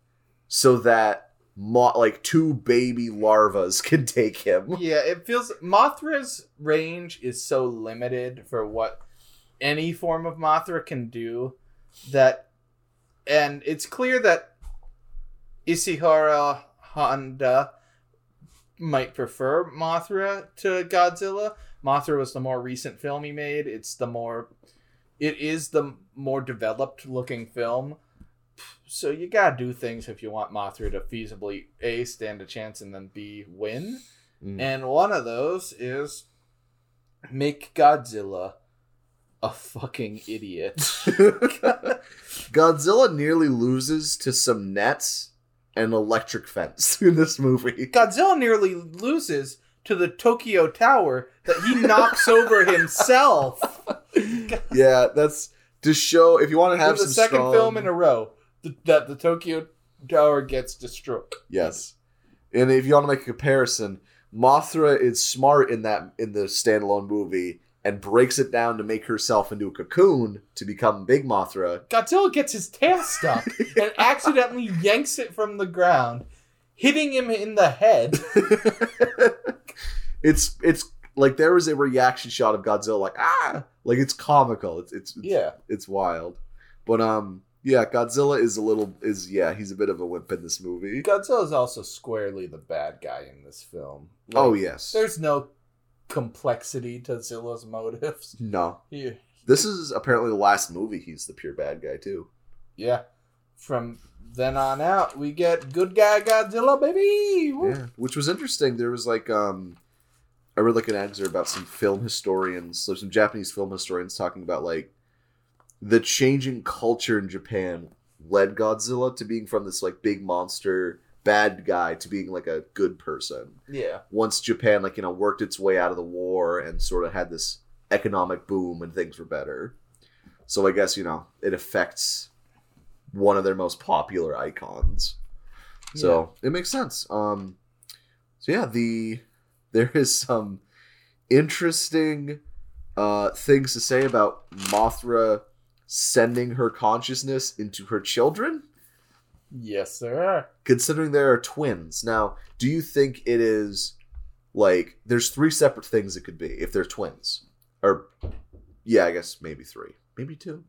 [SPEAKER 3] so that mo- like two baby larvas can take him.
[SPEAKER 2] Yeah, it feels Mothra's range is so limited for what any form of Mothra can do that and it's clear that Ishiro Honda might prefer Mothra to Godzilla. Mothra was the more recent film he made. It's the more it is the more developed looking film. So you gotta do things if you want Mothra to feasibly A stand a chance and then B win.
[SPEAKER 3] Mm.
[SPEAKER 2] And one of those is make Godzilla a fucking idiot.
[SPEAKER 3] Godzilla nearly loses to some nets and electric fence in this movie.
[SPEAKER 2] Godzilla nearly loses to the Tokyo Tower that he knocks over himself.
[SPEAKER 3] Yeah, that's to show if you want to have
[SPEAKER 2] the second
[SPEAKER 3] strong-
[SPEAKER 2] film in a row th- that the Tokyo Tower gets destroyed.
[SPEAKER 3] Yes, and if you want to make a comparison, Mothra is smart in that in the standalone movie and breaks it down to make herself into a cocoon to become Big Mothra.
[SPEAKER 2] Godzilla gets his tail stuck and accidentally yanks it from the ground, hitting him in the head.
[SPEAKER 3] it's it's like there was a reaction shot of Godzilla like ah like it's comical. It's it's, it's
[SPEAKER 2] Yeah.
[SPEAKER 3] it's wild, but um yeah Godzilla is a little is yeah he's a bit of a wimp in this movie.
[SPEAKER 2] Godzilla's also squarely the bad guy in this film.
[SPEAKER 3] oh yes,
[SPEAKER 2] There's no complexity to Zilla's motives.
[SPEAKER 3] no.
[SPEAKER 2] He,
[SPEAKER 3] This is apparently the last movie he's the pure bad guy too.
[SPEAKER 2] yeah. From then on out, we get good guy Godzilla, baby. Woo.
[SPEAKER 3] Yeah, which was interesting. There was like um, I read like an excerpt about some film historians, so some Japanese film historians talking about like the changing culture in Japan led Godzilla to being from this like big monster bad guy to being like a good person.
[SPEAKER 2] Yeah.
[SPEAKER 3] Once Japan like you know worked its way out of the war and sort of had this economic boom and things were better. So I guess you know it affects one of their most popular icons. So it makes sense. Um, so yeah, the there is some interesting uh, things to say about Mothra sending her consciousness into her children,
[SPEAKER 2] Yes, there are.
[SPEAKER 3] considering there are twins. Now, do you think it is like there's three separate things it could be if they're twins, or yeah, I guess maybe three, maybe two.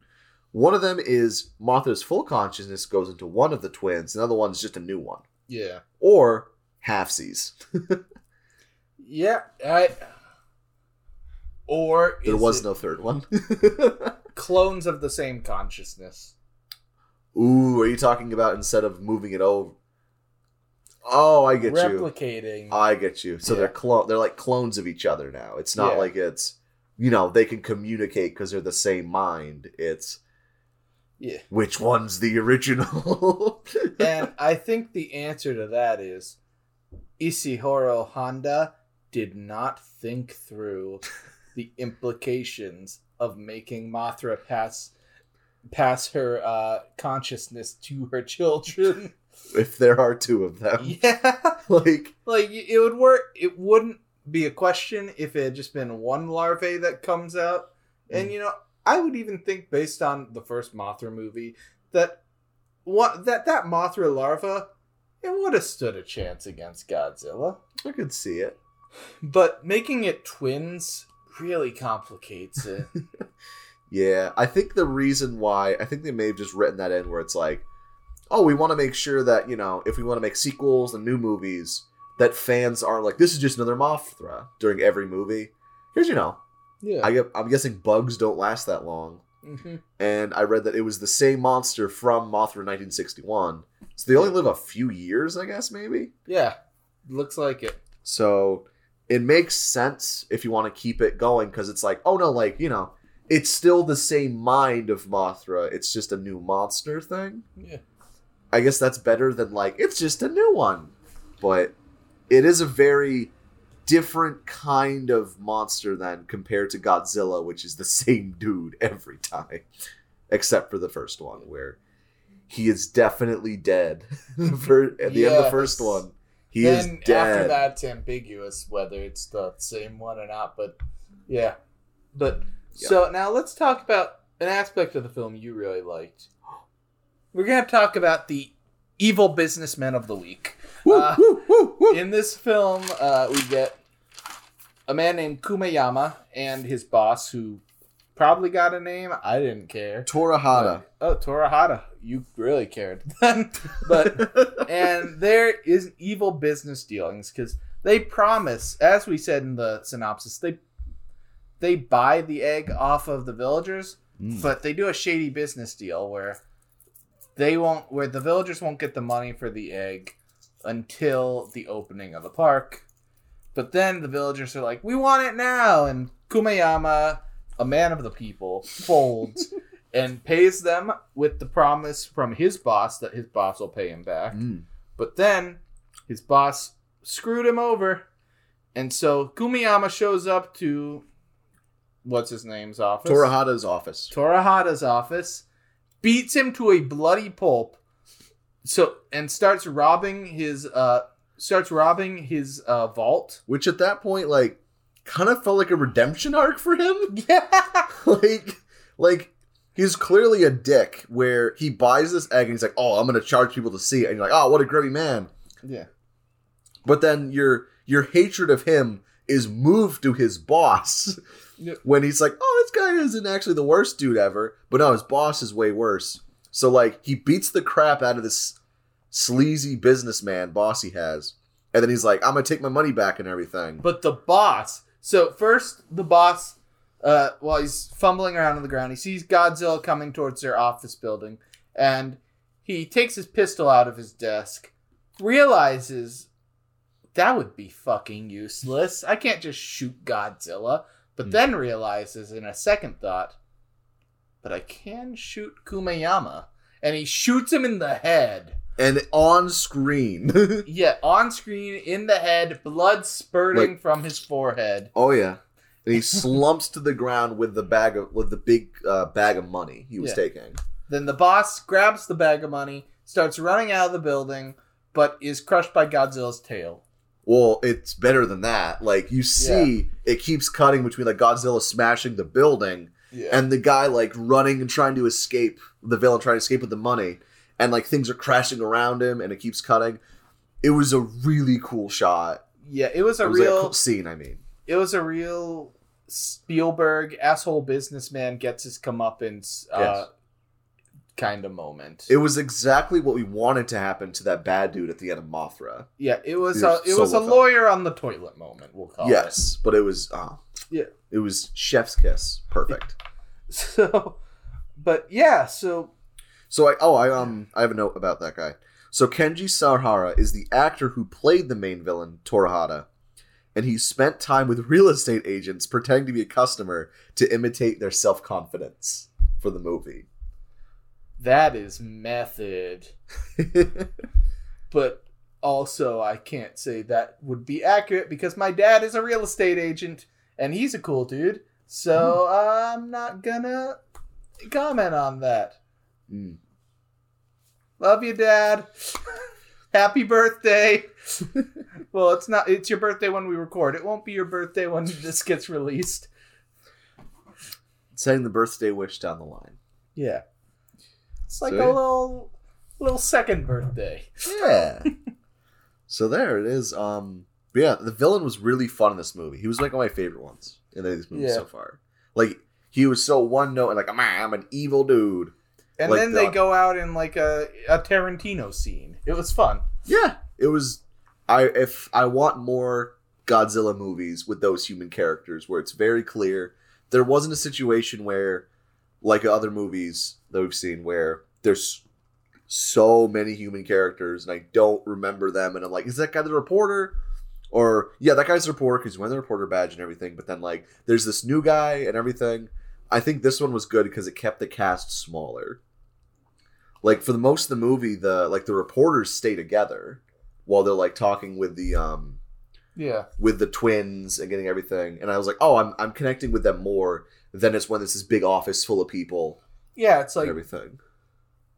[SPEAKER 3] One of them is Mothra's full consciousness goes into one of the twins. Another one is just a new one
[SPEAKER 2] Yeah.
[SPEAKER 3] or halfsies.
[SPEAKER 2] Yeah, I. Or
[SPEAKER 3] There
[SPEAKER 2] is
[SPEAKER 3] was no third one.
[SPEAKER 2] clones of the same consciousness.
[SPEAKER 3] Ooh, are you talking about instead of moving it over? Oh, I get you.
[SPEAKER 2] replicating.
[SPEAKER 3] I get you. So
[SPEAKER 2] Yeah.
[SPEAKER 3] they're clone. They're like clones of each other now. It's not
[SPEAKER 2] Yeah.
[SPEAKER 3] like it's you know they can communicate because they're the same mind. It's
[SPEAKER 2] yeah.
[SPEAKER 3] which one's the original?
[SPEAKER 2] and I think the answer to that is Ishiro Honda did not think through the implications of making Mothra pass pass her uh, consciousness to her children.
[SPEAKER 3] if there are two of them,
[SPEAKER 2] yeah,
[SPEAKER 3] like
[SPEAKER 2] like it would work. It wouldn't be a question if it had just been one larvae that comes out. And you know, I would even think based on the first Mothra movie that what that that Mothra larva it would have stood a chance against Godzilla.
[SPEAKER 3] I could see it.
[SPEAKER 2] But making it twins really complicates it.
[SPEAKER 3] Yeah, I think the reason why I think they may have just written that in where it's like, oh, we want to make sure that you know if we want to make sequels and new movies that fans aren't like this is just another Mothra during every movie. Here's you know,
[SPEAKER 2] yeah.
[SPEAKER 3] I get, I'm guessing bugs don't last that long,
[SPEAKER 2] Mhm.
[SPEAKER 3] and I read that it was the same monster from Mothra 1961, so they only live a few years, I guess maybe.
[SPEAKER 2] Yeah. Looks like it.
[SPEAKER 3] So it makes sense if you want to keep it going because it's like, oh no, like you know, it's still the same mind of Mothra. It's just a new monster thing.
[SPEAKER 2] Yeah.
[SPEAKER 3] I guess that's better than like it's just a new one, but it is a very different kind of monster than compared to Godzilla, which is the same dude every time, except for the first one where he is definitely dead. for at the end of the first one, he
[SPEAKER 2] then
[SPEAKER 3] is dead.
[SPEAKER 2] after that it's ambiguous whether it's the same one or not, but yeah. But so now let's talk about an aspect of the film you really liked. We're gonna talk about the evil businessman of the week. Uh, in this film, uh, we get a man named Kumayama and his boss, who probably got a name. I didn't care.
[SPEAKER 3] Torahata.
[SPEAKER 2] Oh, Torahata, you really cared but and there is evil business dealings because they promise, as we said in the synopsis, they they buy the egg off of the villagers,
[SPEAKER 3] Mm.
[SPEAKER 2] but they do a shady business deal where they won't, where the villagers won't get the money for the egg until the opening of the park. But then the villagers are like, "We want it now," and Kumayama, a man of the people, folds and pays them with the promise from his boss that his boss will pay him back.
[SPEAKER 3] Mm.
[SPEAKER 2] But then his boss screwed him over. And so Kumayama shows up to what's his name's office?
[SPEAKER 3] Torahata's office.
[SPEAKER 2] Torahata's office, beats him to a bloody pulp. So and starts robbing his uh starts robbing his uh vault.
[SPEAKER 3] Which at that point, like, kind of felt like a redemption arc for him.
[SPEAKER 2] Yeah.
[SPEAKER 3] like, like he's clearly a dick where he buys this egg and he's like, "Oh, I'm gonna charge people to see it," and you're like, "Oh, what a great man!"
[SPEAKER 2] Yeah.
[SPEAKER 3] But then your your hatred of him is moved to his boss
[SPEAKER 2] Yep.
[SPEAKER 3] when he's like, "Oh, this guy isn't actually the worst dude ever," but no, his boss is way worse. So like, he beats the crap out of this sleazy businessman boss he has, and then he's like, "I'm gonna take my money back and everything."
[SPEAKER 2] But the boss. So first, the boss, uh, while he's fumbling around on the ground, he sees Godzilla coming towards their office building, and he takes his pistol out of his desk, realizes that would be fucking useless. I can't just shoot Godzilla. But
[SPEAKER 3] Hmm.
[SPEAKER 2] then realizes in a second thought, but I can shoot Kumayama, and he shoots him in the head.
[SPEAKER 3] And on screen.
[SPEAKER 2] Yeah, on screen in the head, blood spurting
[SPEAKER 3] Like-
[SPEAKER 2] from his forehead.
[SPEAKER 3] Oh yeah. And he slumps to the ground with the bag of with the big uh, bag of money he was
[SPEAKER 2] Yeah.
[SPEAKER 3] taking.
[SPEAKER 2] Then the boss grabs the bag of money, starts running out of the building, but is crushed by Godzilla's tail.
[SPEAKER 3] Well, it's better than that. Like you see, it keeps cutting between like Godzilla smashing the building
[SPEAKER 2] Yeah.
[SPEAKER 3] and the guy like running and trying to escape, the villain trying to escape with the money, and like things are crashing around him, and it keeps cutting. It was a really cool shot.
[SPEAKER 2] yeah, it was a
[SPEAKER 3] it was like,
[SPEAKER 2] real
[SPEAKER 3] cool scene. I mean,
[SPEAKER 2] it was a real Spielberg asshole businessman gets his comeuppance uh,
[SPEAKER 3] Yes.
[SPEAKER 2] kind of moment.
[SPEAKER 3] It was exactly what we wanted to happen to that bad dude at the end of Mothra.
[SPEAKER 2] yeah, it was a it was a
[SPEAKER 3] film.
[SPEAKER 2] lawyer on the toilet moment. We'll call it.
[SPEAKER 3] yes, but it was uh,
[SPEAKER 2] Yeah.
[SPEAKER 3] it was chef's kiss. Perfect.
[SPEAKER 2] So, but yeah, so
[SPEAKER 3] So I oh I um I have a note about that guy. So Kenji Sahara is the actor who played the main villain Torahata, and he spent time with real estate agents pretending to be a customer to imitate their self confidence for the movie.
[SPEAKER 2] that is method. But also, I can't say that would be accurate because my dad is a real estate agent and he's a cool dude. So I'm not gonna comment on that.
[SPEAKER 3] Mm.
[SPEAKER 2] Love you, Dad. Happy birthday. well, it's not. It's your birthday when we record. It won't be your birthday when this gets released.
[SPEAKER 3] Setting the birthday wish down the line.
[SPEAKER 2] Yeah, it's like
[SPEAKER 3] See?
[SPEAKER 2] a little, little second birthday.
[SPEAKER 3] Yeah. so there it is. Um, yeah, the villain was really fun in this movie. He was like one of my favorite ones in these movies
[SPEAKER 2] Yeah.
[SPEAKER 3] so far. Like he was so one note and like I'm, I'm an evil dude.
[SPEAKER 2] And
[SPEAKER 3] Like
[SPEAKER 2] then they go out in like a a Tarantino scene. It was fun.
[SPEAKER 3] Yeah, it was. I if I want more Godzilla movies with those human characters where it's very clear there wasn't a situation where like other movies that we've seen where there's so many human characters and I don't remember them and I'm like is that guy the reporter or yeah that guy's the reporter because he's wearing the reporter badge and everything but then like there's this new guy and everything I think this one was good because it kept the cast smaller like for the most of the movie the like the reporters stay together while they're like talking with the um
[SPEAKER 2] Yeah.
[SPEAKER 3] with the twins and getting everything and i was like oh i'm, I'm connecting with them more than it's when it's this big office full of people
[SPEAKER 2] Yeah, it's like
[SPEAKER 3] everything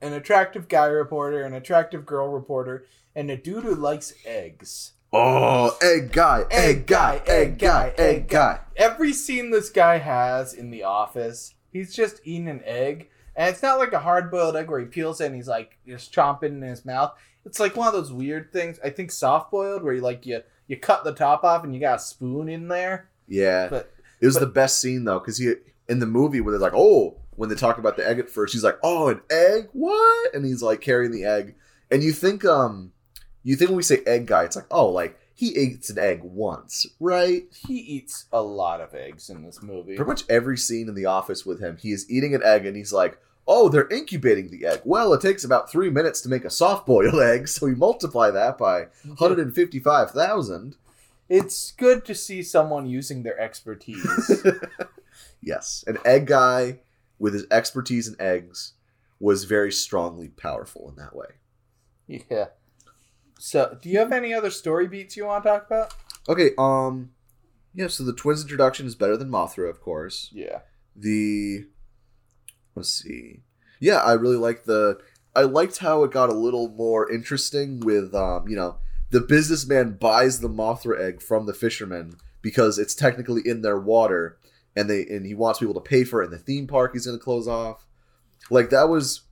[SPEAKER 2] an attractive guy reporter, an attractive girl reporter, and a dude who likes eggs.
[SPEAKER 3] oh egg guy egg guy egg guy egg guy
[SPEAKER 2] Every scene this guy has in the office, he's just eating an egg. And it's not like a hard boiled egg where he peels it and he's like just chomping in his mouth. It's like one of those weird things. I think soft boiled where you like you you cut the top off and you got a spoon in there.
[SPEAKER 3] yeah
[SPEAKER 2] But
[SPEAKER 3] it was
[SPEAKER 2] but-
[SPEAKER 3] the best scene though because he in the movie when they're like oh when they talk about the egg at first he's like oh an egg what and he's like carrying the egg and you think um you think when we say egg guy it's like oh like he eats an egg once right
[SPEAKER 2] he eats a lot of eggs in this movie.
[SPEAKER 3] pretty much every scene in the office with him, he is eating an egg and he's like, "Oh, they're incubating the egg. Well, it takes about three minutes to make a soft-boiled egg, so we multiply that by 155,000."
[SPEAKER 2] It's good to see someone using their expertise.
[SPEAKER 3] yes, an egg guy with his expertise in eggs was very strongly powerful in that way.
[SPEAKER 2] yeah. So, do you have any other story beats you want to talk about?
[SPEAKER 3] Okay, um, yeah. So the twins' introduction is better than Mothra, of course.
[SPEAKER 2] Yeah.
[SPEAKER 3] the let's see yeah i really liked the i liked how it got a little more interesting with um you know the businessman buys the mothra egg from the fisherman because it's technically in their water and they and he wants people to pay for it and the theme park he's going to close off like that was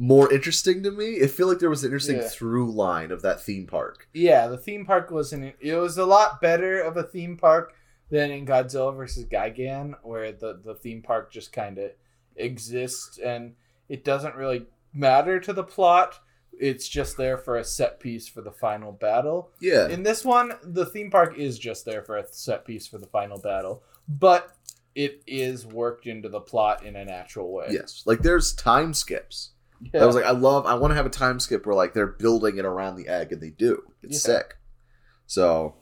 [SPEAKER 3] more interesting to me it feel like there was an interesting
[SPEAKER 2] Yeah.
[SPEAKER 3] through line of that theme park
[SPEAKER 2] Yeah, the theme park wasn't. It was a lot better of a theme park than in Godzilla versus Gigan, where the the theme park just kind of exists and it doesn't really matter to the plot. It's just there for a set piece for the final battle.
[SPEAKER 3] yeah
[SPEAKER 2] In this one, the theme park is just there for a set piece for the final battle, but it is worked into the plot in a natural way.
[SPEAKER 3] yes like there's time skips
[SPEAKER 2] Yeah.
[SPEAKER 3] I was like, I love, I want to have a time skip where like they're building it around the egg, and they do. It's
[SPEAKER 2] Yeah.
[SPEAKER 3] sick. So,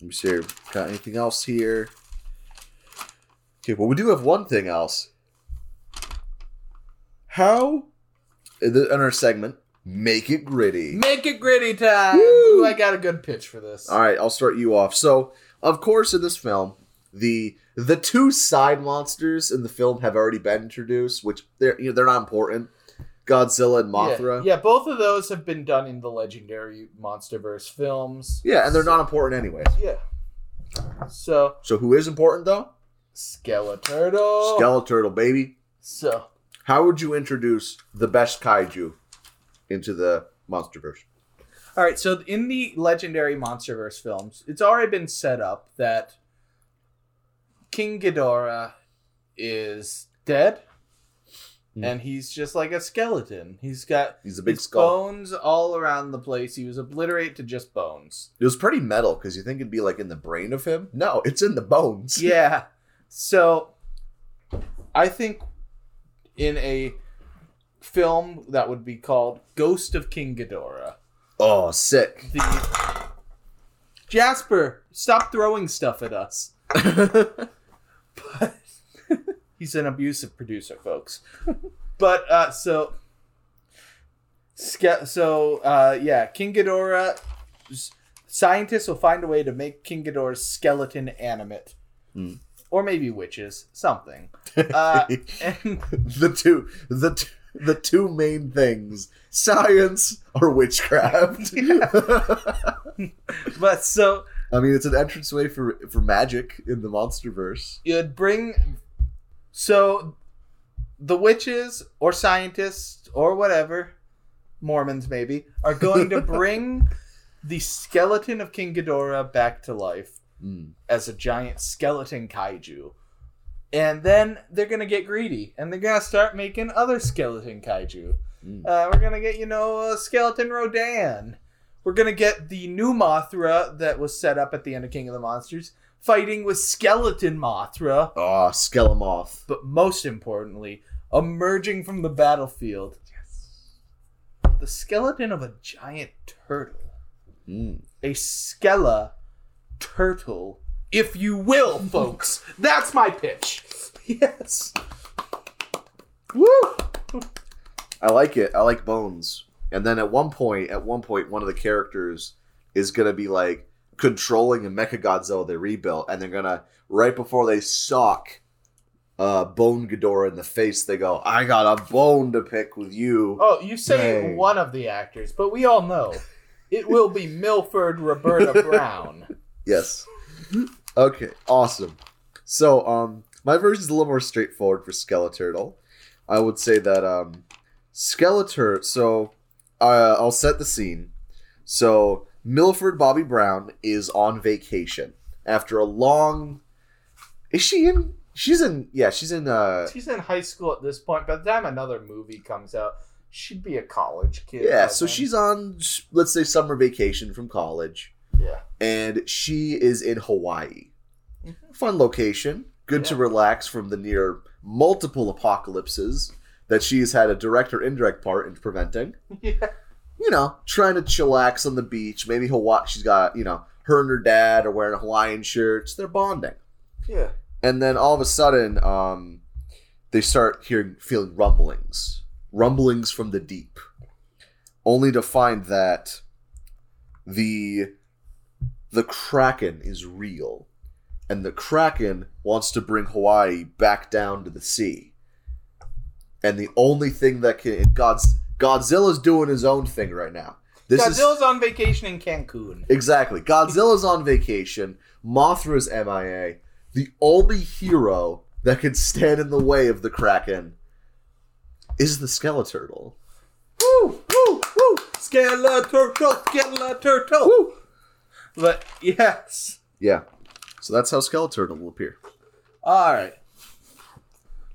[SPEAKER 3] let me see. Got anything else here? Okay, well, we do have one thing else. How in, our segment, make it gritty.
[SPEAKER 2] Make it gritty time.
[SPEAKER 3] Woo!
[SPEAKER 2] Ooh, I got a good pitch for this.
[SPEAKER 3] All right, I'll start you off. So, of course, in this film, the the two side monsters in the film have already been introduced, which they're you know they're not important. Godzilla and Mothra.
[SPEAKER 2] Yeah, yeah, both of those have been done in the legendary MonsterVerse films.
[SPEAKER 3] Yeah, and they're not important anyway.
[SPEAKER 2] Yeah. So
[SPEAKER 3] So who is important though?
[SPEAKER 2] Skeleturtle.
[SPEAKER 3] Skeleturtle, baby.
[SPEAKER 2] so
[SPEAKER 3] How would you introduce the best kaiju into the MonsterVerse?
[SPEAKER 2] all right, so in the legendary MonsterVerse films, it's already been set up that King Ghidorah is dead.
[SPEAKER 3] Hmm.
[SPEAKER 2] and he's just like a skeleton. He's got
[SPEAKER 3] He's a big
[SPEAKER 2] his
[SPEAKER 3] skull.
[SPEAKER 2] bones all around the place. He was obliterated to just bones.
[SPEAKER 3] It was pretty metal because you think it'd be like in the brain of him. No, it's in the bones.
[SPEAKER 2] Yeah. So I think in a film that would be called Ghost of King Ghidorah,
[SPEAKER 3] Oh, sick.
[SPEAKER 2] the Jasper, stop throwing stuff at us. But he's an abusive producer, folks. But uh so so uh yeah, King Ghidorah scientists will find a way to make King Ghidorah's skeleton animate.
[SPEAKER 3] Hmm.
[SPEAKER 2] Or maybe witches, something. Uh and
[SPEAKER 3] the two, the two, the two main things: science or witchcraft.
[SPEAKER 2] but so
[SPEAKER 3] I mean, it's an entranceway for for magic in the MonsterVerse.
[SPEAKER 2] you'd bring so the witches or scientists or whatever mormons maybe are going to bring the skeleton of king ghidorah back to life
[SPEAKER 3] Mm.
[SPEAKER 2] as a giant skeleton kaiju and then they're gonna get greedy and they're gonna start making other skeleton kaiju
[SPEAKER 3] Mm.
[SPEAKER 2] uh, we're gonna get you know a skeleton rodan we're gonna get the new mothra that was set up at the end of king of the monsters fighting with skeleton mothra
[SPEAKER 3] Oh, Skelemoth.
[SPEAKER 2] but most importantly, emerging from the battlefield, yes, the skeleton of a giant turtle.
[SPEAKER 3] Mm.
[SPEAKER 2] A skella turtle, if you will, folks. That's my pitch. Yes. Woo!
[SPEAKER 3] I like it. I like bones. And then at one point, at one point, one of the characters is gonna be like controlling a Mecha Godzilla they rebuilt, and they're gonna right before they sock uh, Bone Ghidorah in the face, they go, "I got a bone to pick with you."
[SPEAKER 2] Oh, you say
[SPEAKER 3] Hey.
[SPEAKER 2] one of the actors, but we all know it will be Milford Roberta Brown.
[SPEAKER 3] Yes. Okay, awesome. So, um, my version is a little more straightforward for Skeleturtle. I would say that um, Skeleturtle. So, uh, I'll set the scene. So, Milford Bobby Brown is on vacation after a long. Is she in? She's in. Yeah, she's in. Uh,
[SPEAKER 2] She's in high school at this point. By the time another movie comes out, she'd be a college kid.
[SPEAKER 3] yeah, so she's on. Let's say summer vacation from college.
[SPEAKER 2] Yeah.
[SPEAKER 3] and she is in Hawaii. Fun location. Good to
[SPEAKER 2] Mm-hmm.
[SPEAKER 3] Relax from the near multiple apocalypses that she's had a direct or indirect part in preventing.
[SPEAKER 2] Yeah.
[SPEAKER 3] You know, trying to chillax on the beach. Maybe Hawaii. She's got you know her and her dad are wearing Hawaiian shirts. They're bonding,
[SPEAKER 2] Yeah.
[SPEAKER 3] and then all of a sudden, um, they start hearing feeling rumblings, rumblings from the deep, only to find that the the kraken is real and the kraken wants to bring hawaii back down to the sea and the only thing that can god's godzilla's doing his own thing right now this
[SPEAKER 2] Godzilla's on vacation in Cancun.
[SPEAKER 3] exactly godzilla's on vacation mothra's mia the only hero that can stand in the way of the kraken is the skeleturtle
[SPEAKER 2] Woo, woo, woo! Skeleturtle, Skeleturtle.
[SPEAKER 3] Woo!
[SPEAKER 2] But yes.
[SPEAKER 3] yeah so that's how skeleturtle will appear
[SPEAKER 2] All right.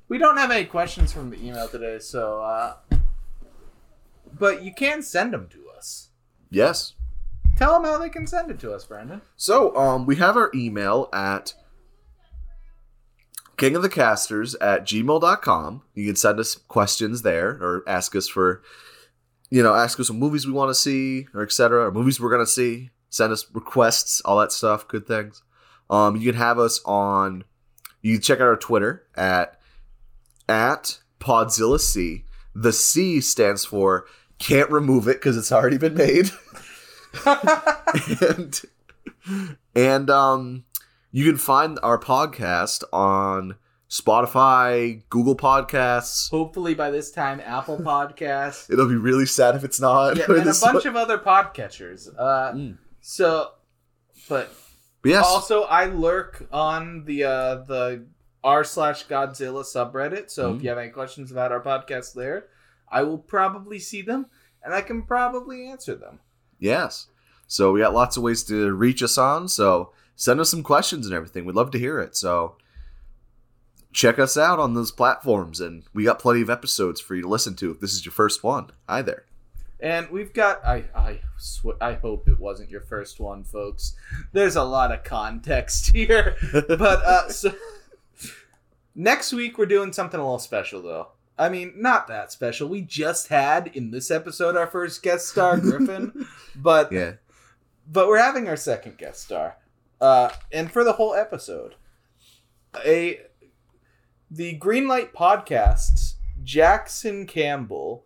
[SPEAKER 2] We don't have any questions from the email today, so uh but you can send them to us.
[SPEAKER 3] yes
[SPEAKER 2] Tell them how they can send it to us, Brandon.
[SPEAKER 3] So, um, we have our email at kingofthecasters at gmail.com. You can send us questions there or ask us for, you know, ask us what movies we want to see or etc. or movies we're going to see. Send us requests, all that stuff, good things. Um, you can have us on, you can check out our Twitter at, at Podzilla C. The C stands for can't remove it because it's already been made. and and um you can find our podcast on Spotify, Google Podcasts.
[SPEAKER 2] Hopefully by this time Apple Podcasts.
[SPEAKER 3] It'll be really sad if it's not.
[SPEAKER 2] yeah, and a bunch of other podcatchers. Uh
[SPEAKER 3] Mm.
[SPEAKER 2] So but
[SPEAKER 3] yes,
[SPEAKER 2] Also, I lurk on the uh, the r slash Godzilla subreddit. So
[SPEAKER 3] Mhm.
[SPEAKER 2] if you have any questions about our podcast there, I will probably see them and I can probably answer them.
[SPEAKER 3] yes. So we got lots of ways to reach us on. So send us some questions and everything. We'd love to hear it. So check us out on those platforms, and we got plenty of episodes for you to listen to if this is your first one. Hi there.
[SPEAKER 2] And we've got I I sw- I hope it wasn't your first one, folks. There's a lot of context here. but uh so next week we're doing something a little special though. I mean, not that special. We just had in this episode our first guest star, Griffin, but
[SPEAKER 3] Yeah.
[SPEAKER 2] but we're having our second guest star. Uh, and for the whole episode, a the Greenlight Podcasts Jackson Campbell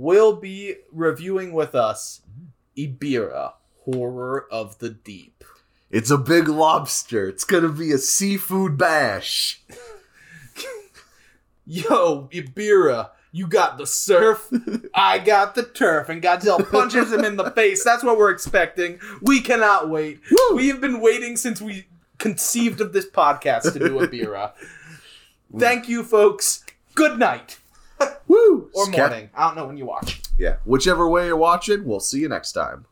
[SPEAKER 2] will be reviewing with us mm-hmm. Ebirah Horror of the Deep.
[SPEAKER 3] It's a big lobster. It's gonna be a seafood bash.
[SPEAKER 2] Yo, Ebirah, you got the surf, I got the turf, and Godzilla punches him in the face. That's what we're expecting. We cannot wait. We have been waiting since we conceived of this podcast to do Ebirah. Thank you, folks. Good night.
[SPEAKER 3] Woo!
[SPEAKER 2] Or
[SPEAKER 3] Scat-
[SPEAKER 2] morning. I don't know when you watch.
[SPEAKER 3] Yeah. Whichever way you're watching, we'll see you next time.